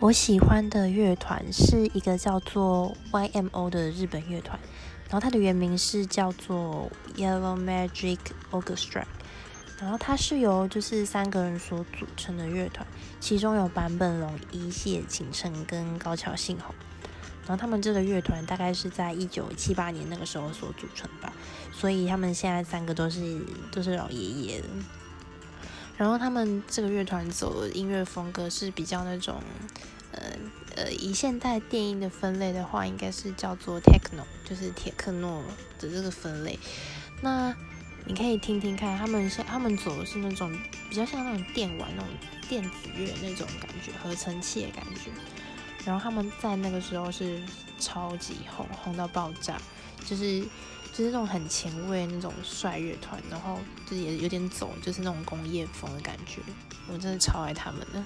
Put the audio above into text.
我喜欢的乐团是一个叫做 YMO 的日本乐团，然后它的原名是叫做 Yellow Magic Orchestra，然后它是由就是三个人所组成的乐团，其中有坂本龙一、谢景琛跟高桥幸宏，然后他们这个乐团大概是在一九七八年那个时候所组成吧，所以他们现在三个都是都是老爷爷的。然后他们这个乐团走的音乐风格是比较那种，呃呃，以现代电音的分类的话，应该是叫做 techno，就是铁克诺的这个分类。那你可以听听看，他们现他们走的是那种比较像那种电玩那种电子乐那种感觉，合成器的感觉。然后他们在那个时候是超级红，红到爆炸，就是。就是那种很前卫那种帅乐团，然后就也有点走，就是那种工业风的感觉，我真的超爱他们的。